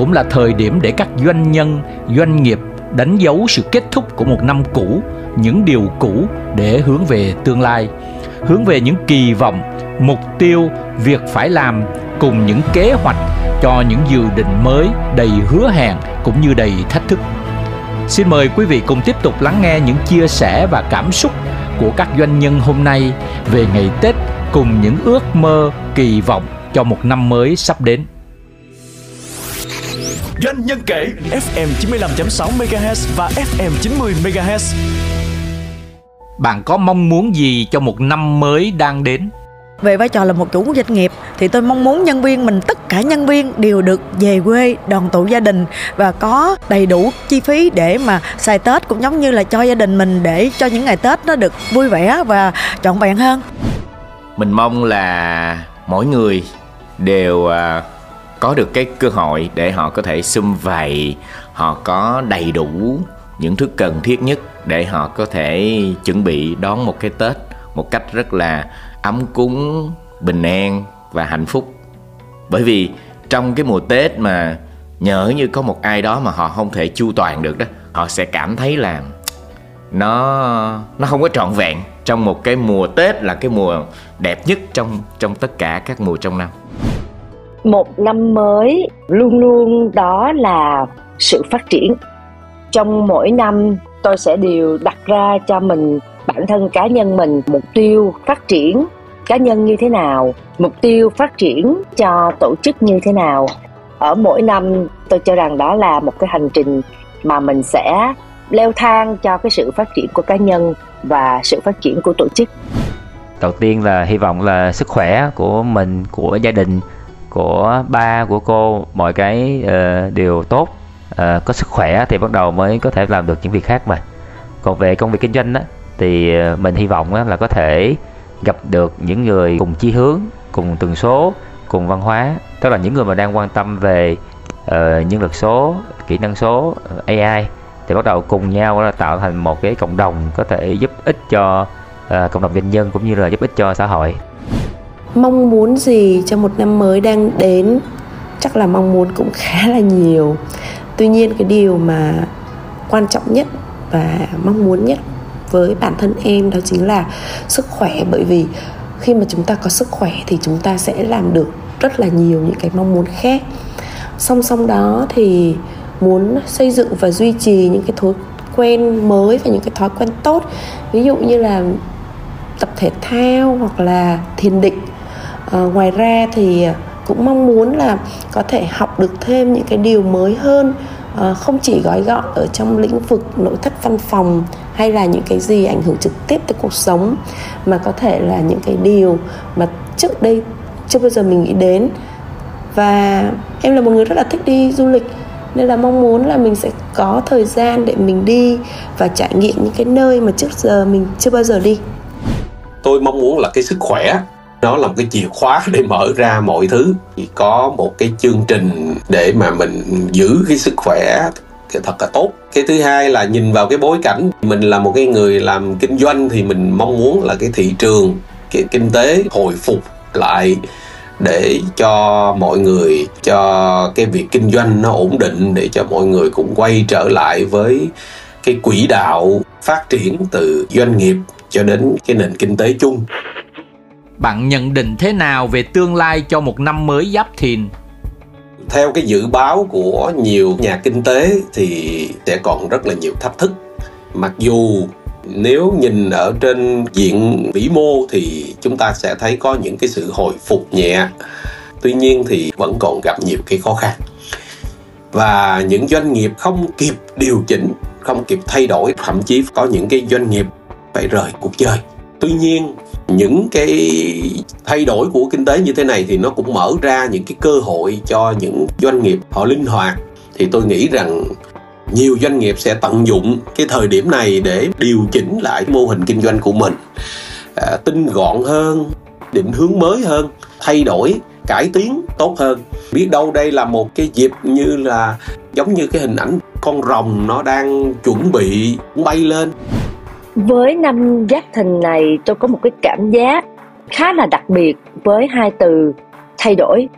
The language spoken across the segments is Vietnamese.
cũng là thời điểm để các doanh nhân, doanh nghiệp đánh dấu sự kết thúc của một năm cũ, những điều cũ để hướng về tương lai, hướng về những kỳ vọng, mục tiêu, việc phải làm cùng những kế hoạch cho những dự định mới đầy hứa hẹn cũng như đầy thách thức. Xin mời quý vị cùng tiếp tục lắng nghe những chia sẻ và cảm xúc của các doanh nhân hôm nay về ngày Tết cùng những ước mơ, kỳ vọng cho một năm mới sắp đến. Doanh nhân kể FM 95.6 MHz và FM 90 MHz. Bạn có mong muốn gì cho một năm mới đang đến? về vai trò là một chủ doanh nghiệp thì tôi mong muốn nhân viên mình tất cả nhân viên đều được về quê đoàn tụ gia đình và có đầy đủ chi phí để mà xài Tết cũng giống như là cho gia đình mình để cho những ngày Tết nó được vui vẻ và trọn vẹn hơn. Mình mong là mỗi người đều à, có được cái cơ hội để họ có thể xung vầy, họ có đầy đủ những thứ cần thiết nhất để họ có thể chuẩn bị đón một cái Tết một cách rất là ấm cúng bình an và hạnh phúc. Bởi vì trong cái mùa tết mà nhỡ như có một ai đó mà họ không thể chu toàn được đó họ sẽ cảm thấy là nó nó không có trọn vẹn trong một cái mùa tết là cái mùa đẹp nhất trong trong tất cả các mùa trong năm một năm mới, luôn luôn đó là sự phát triển. Trong mỗi năm, tôi sẽ đều đặt ra cho mình, bản thân cá nhân mình, mục tiêu phát triển cá nhân như thế nào, mục tiêu phát triển cho tổ chức như thế nào. Ở mỗi năm, tôi cho rằng đó là một cái hành trình mà mình sẽ leo thang cho cái sự phát triển của cá nhân và sự phát triển của tổ chức. Đầu tiên là hy vọng là sức khỏe của mình, của gia đình của ba của cô mọi cái uh, đều tốt uh, có sức khỏe thì bắt đầu mới có thể làm được những việc khác mà. Còn về công việc kinh doanh đó thì ờ, mình hy vọng là có thể gặp được những người cùng chí hướng cùng tần số cùng văn hóa. Tức là những người mà đang quan tâm về uh, nhân lực số kỹ năng số AI thì bắt đầu cùng nhau là tạo thành một cái cộng đồng có thể giúp ích cho uh, cộng đồng doanh nhân cũng như là giúp ích cho xã hội mong muốn gì cho một năm mới đang đến? Chắc là mong muốn cũng khá là nhiều. Tuy nhiên cái điều mà quan trọng nhất và mong muốn nhất với bản thân em đó chính là sức khỏe. Bởi vì khi mà chúng ta có sức khỏe thì chúng ta sẽ làm được rất là nhiều những cái mong muốn khác. Song song đó thì muốn xây dựng và duy trì những cái thói quen mới và những cái thói quen tốt. Ví dụ như là tập thể thao hoặc là thiền định. Ờ, ngoài ra thì ờ, cũng mong muốn là có thể học được thêm những cái điều mới hơn à, không chỉ gói gọn ở trong lĩnh vực nội thất văn phòng hay là những cái gì ảnh hưởng trực tiếp tới cuộc sống mà có thể là những cái điều mà trước đây chưa bao giờ mình nghĩ đến. Và em là một người rất là thích đi du lịch nên là mong muốn là mình sẽ có thời gian để mình đi và trải nghiệm những cái nơi mà trước giờ mình chưa bao giờ đi. Tôi mong muốn là cái sức khỏe nó là một cái chìa khóa để mở ra mọi thứ. Thì có một cái chương trình để mà mình giữ cái sức khỏe thật là tốt. Cái thứ hai là nhìn vào cái bối cảnh. Mình là một cái người làm kinh doanh thì mình mong muốn là cái thị trường, cái kinh tế hồi phục lại để cho mọi người, cho cái việc kinh doanh nó ổn định, để cho mọi người cũng quay trở lại với cái quỹ đạo phát triển từ doanh nghiệp cho đến cái nền kinh tế chung bạn nhận định thế nào về tương lai cho một năm mới giáp thìn? Theo cái dự báo của nhiều nhà kinh tế thì sẽ còn rất là nhiều thách thức. Mặc dù nếu nhìn ở trên diện vĩ mô thì chúng ta sẽ thấy có những cái sự hồi phục nhẹ. Tuy nhiên thì vẫn còn gặp nhiều cái khó khăn. Và những doanh nghiệp không kịp điều chỉnh, không kịp thay đổi, thậm chí có những cái doanh nghiệp phải rời cuộc chơi. Tuy nhiên những cái thay đổi của kinh tế như thế này thì nó cũng mở ra những cái cơ hội cho những doanh nghiệp họ linh hoạt. Thì tôi nghĩ rằng nhiều doanh nghiệp sẽ tận dụng cái thời điểm này để điều chỉnh lại mô hình kinh doanh của mình. À, tinh gọn hơn định hướng mới hơn thay đổi cải tiến tốt hơn. Biết đâu đây là một cái dịp như là giống như cái hình ảnh con rồng nó đang chuẩn bị bay lên với năm giáp thìn này tôi có một cái cảm giác khá là đặc biệt với hai từ thay đổi.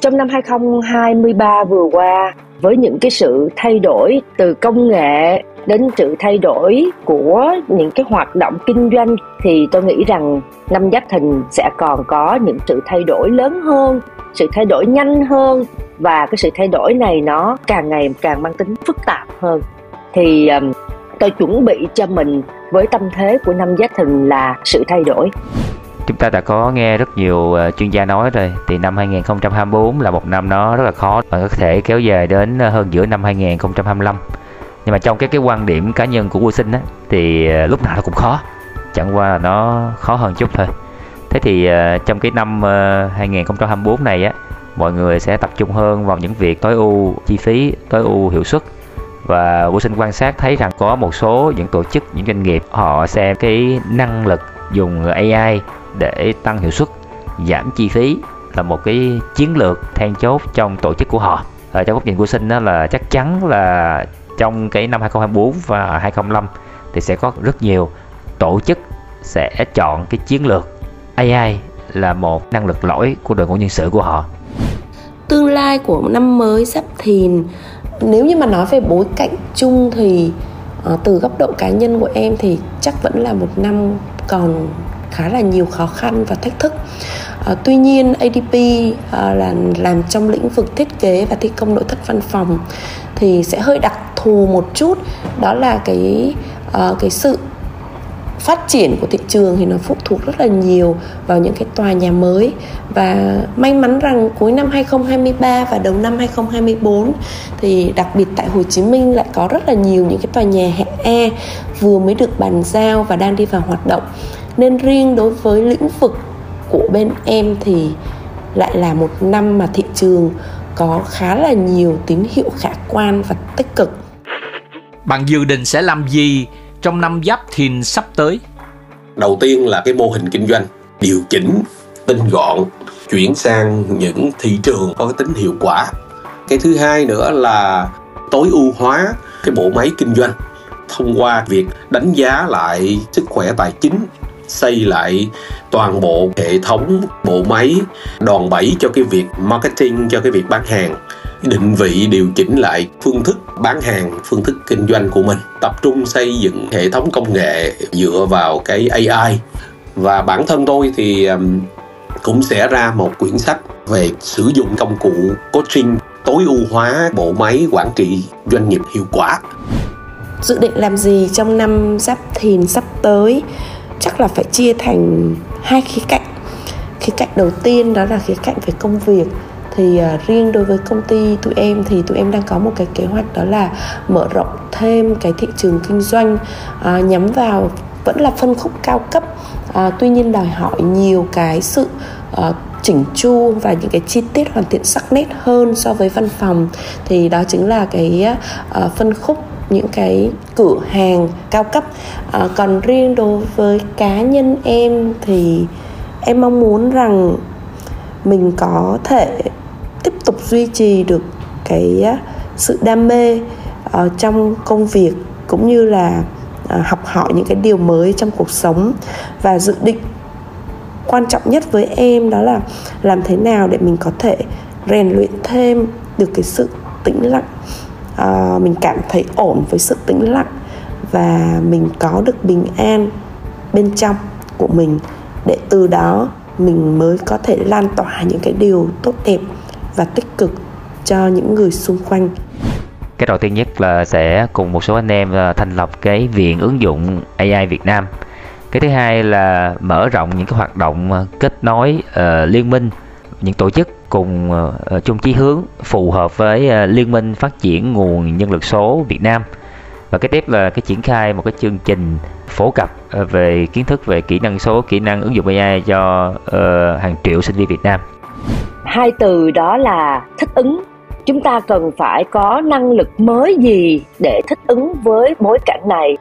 Trong năm 2023 vừa qua với những cái sự thay đổi từ công nghệ đến sự thay đổi của những cái hoạt động kinh doanh thì tôi nghĩ rằng năm giáp thìn sẽ còn có những sự thay đổi lớn hơn sự thay đổi nhanh hơn và cái sự thay đổi này nó càng ngày càng mang tính phức tạp hơn. Thì um, tôi chuẩn bị cho mình với tâm thế của năm giáp thìn là sự thay đổi. Chúng ta đã có nghe rất nhiều ờ, chuyên gia nói rồi. Thì năm 2024 là một năm nó rất là khó và có thể kéo dài đến ờ, hơn giữa năm 2025 nhưng mà trong cái cái quan điểm cá nhân của Vô Sinh á, thì ờ, lúc nào nó cũng khó. Chẳng qua là nó khó hơn chút thôi. Thế thì trong cái năm 2024 này á, mọi người sẽ tập trung hơn vào những việc tối ưu chi phí, tối ưu hiệu suất và vô sinh quan sát thấy rằng có một số những tổ chức, những doanh nghiệp, họ xem cái năng lực dùng AI để tăng hiệu suất, giảm chi phí là một cái chiến lược then chốt trong tổ chức của họ. Ở trong góc nhìn của sinh đó là chắc chắn là trong cái năm 2024 và 2025 thì sẽ có rất nhiều tổ chức sẽ chọn cái chiến lược AI là một năng lực lõi của đội ngũ nhân sự của họ. Tương lai của năm mới sắp thìn nếu như mà nói về bối cảnh chung thì uh, từ góc độ cá nhân của em thì chắc vẫn là một năm còn khá là nhiều khó khăn và thách thức. À, tuy nhiên adp à, ờ, là làm trong lĩnh vực thiết kế và thi công nội thất văn phòng thì sẽ hơi đặc thù một chút. Đó là cái à, cái sự phát triển của thị trường thì nó phụ thuộc rất là nhiều vào những cái tòa nhà mới và may mắn rằng cuối năm 2023 và đầu năm 2024 thì đặc biệt tại Hồ Chí Minh lại có rất là nhiều những cái tòa nhà hạng E vừa mới được bàn giao và đang đi vào hoạt động nên riêng đối với lĩnh vực của bên em thì lại là một năm mà thị trường có khá là nhiều tín hiệu khả quan và tích cực. Bạn dự định sẽ làm gì trong năm giáp thìn sắp tới? Đầu tiên là cái mô hình kinh doanh, điều chỉnh, tinh gọn, chuyển sang những thị trường có cái tính hiệu quả cái thứ hai nữa là tối ưu hóa cái bộ máy kinh doanh, thông qua việc đánh giá lại sức khỏe tài chính, xây lại toàn bộ hệ thống bộ máy đòn bẩy cho cái việc marketing, cho cái việc bán hàng định vị, điều chỉnh lại phương thức bán hàng, phương thức kinh doanh của mình. Tập trung xây dựng hệ thống công nghệ dựa vào cái ai và bản thân tôi thì cũng sẽ ra một quyển sách về sử dụng công cụ coaching, tối ưu hóa bộ máy quản trị doanh nghiệp hiệu quả. Dự định làm gì trong năm giáp thìn sắp tới? Chắc là phải chia thành hai khía cạnh. Khía cạnh đầu tiên đó là khía cạnh về công việc thì uh, riêng đối với công ty tụi em thì tụi em đang có một cái kế hoạch đó là mở rộng thêm cái thị trường kinh doanh uh, nhắm vào vẫn là phân khúc cao cấp. Uh, tuy nhiên đòi hỏi nhiều cái sự ờ, uh, chỉnh chu và những cái chi tiết hoàn thiện sắc nét hơn so với văn phòng. Thì đó chính là cái uh, phân khúc những cái cửa hàng cao cấp. À, còn riêng đối với cá nhân em thì em mong muốn rằng mình có thể tục duy trì được cái sự đam mê uh, trong công việc cũng như là uh, học hỏi những cái điều mới trong cuộc sống. Và dự định quan trọng nhất với em đó là làm thế nào để mình có thể rèn luyện thêm được cái sự tĩnh lặng. À, mình cảm thấy ổn với sự tĩnh lặng và mình có được bình an bên trong của mình để từ đó mình mới có thể lan tỏa những cái điều tốt đẹp và tích cực cho những người xung quanh. Cái đầu tiên nhất là sẽ cùng một số anh em ờ, thành lập cái viện ứng dụng AI Việt Nam. Cái thứ hai là mở rộng những cái hoạt động ờ, kết nối uh, liên minh những tổ chức cùng uh, chung chí hướng phù hợp với uh, liên minh phát triển nguồn nhân lực số Việt Nam. Và cái tiếp là cái triển khai một cái chương trình phổ cập uh, về kiến thức về kỹ năng số kỹ năng ứng dụng AI cho uh, hàng triệu sinh viên Việt Nam hai từ đó là thích ứng. Chúng ta cần phải có năng lực mới gì để thích ứng với bối cảnh này.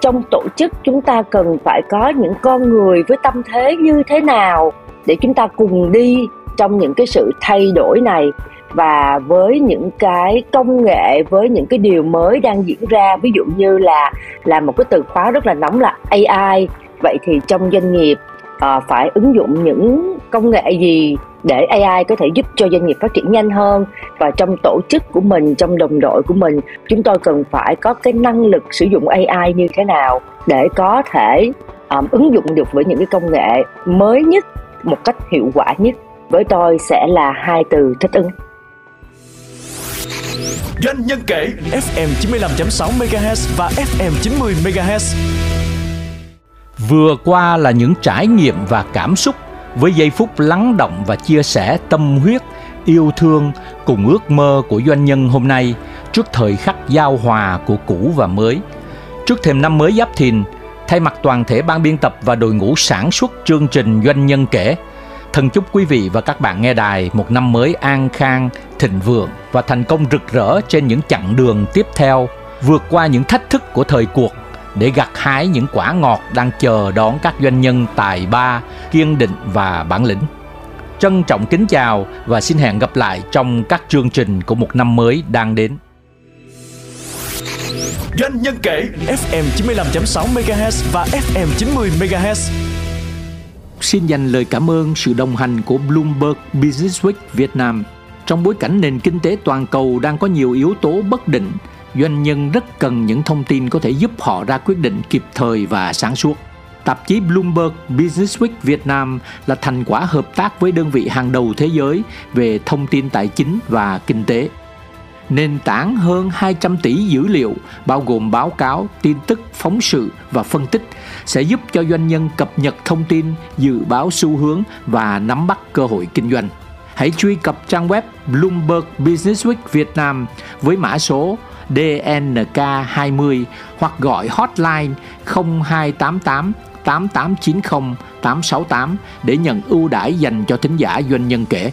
Trong tổ chức, chúng ta cần phải có những con người với tâm thế như thế nào để chúng ta cùng đi trong những cái sự thay đổi này và với những cái công nghệ, với những cái điều mới đang diễn ra. Ví dụ như là là một cái từ khóa rất là nóng là AI vậy thì trong doanh nghiệp Ờ, phải ứng dụng những công nghệ gì để AI có thể giúp cho doanh nghiệp phát triển nhanh hơn? Và trong tổ chức của mình trong đồng đội của mình chúng tôi cần phải có cái năng lực sử dụng AI như thế nào để có thể um, ứng dụng được với những cái công nghệ mới nhất một cách hiệu quả nhất? Với tôi sẽ là hai từ thích ứng. Doanh nhân kể FM 95.6 MHz và FM 90 MHz. Vừa qua là những trải nghiệm và cảm xúc với giây phút lắng động và chia sẻ tâm huyết, yêu thương cùng ước mơ của doanh nhân hôm nay trước thời khắc giao hòa của cũ và mới. Trước thềm năm mới Giáp Thìn, thay mặt toàn thể ban biên tập và đội ngũ sản xuất chương trình Doanh nhân kể, thân chúc quý vị và các bạn nghe đài một năm mới an khang, thịnh vượng và thành công rực rỡ trên những chặng đường tiếp theo, vượt qua những thách thức của thời cuộc để gặt hái những quả ngọt đang chờ đón các doanh nhân tài ba, kiên định và bản lĩnh. Trân trọng kính chào và xin hẹn gặp lại trong các chương trình của một năm mới đang đến. Doanh nhân kể FM 95.6 MHz và FM 90 MHz. Xin dành lời cảm ơn sự đồng hành của Bloomberg Business Week Việt Nam. Trong bối cảnh nền kinh tế toàn cầu đang có nhiều yếu tố bất định, doanh nhân rất cần những thông tin có thể giúp họ ra quyết định kịp thời và sáng suốt. Tạp chí Bloomberg Businessweek Việt Nam là thành quả hợp tác với đơn vị hàng đầu thế giới về thông tin tài chính và kinh tế. Nền tảng hơn 200 tỷ dữ liệu bao gồm báo cáo, tin tức, phóng sự và phân tích sẽ giúp cho doanh nhân cập nhật thông tin, dự báo xu hướng và nắm bắt cơ hội kinh doanh. Hãy truy cập trang web Bloomberg Businessweek Việt Nam với mã số DNK20 hoặc gọi hotline 0288 8890 868 để nhận ưu đãi dành cho thính giả doanh nhân kể.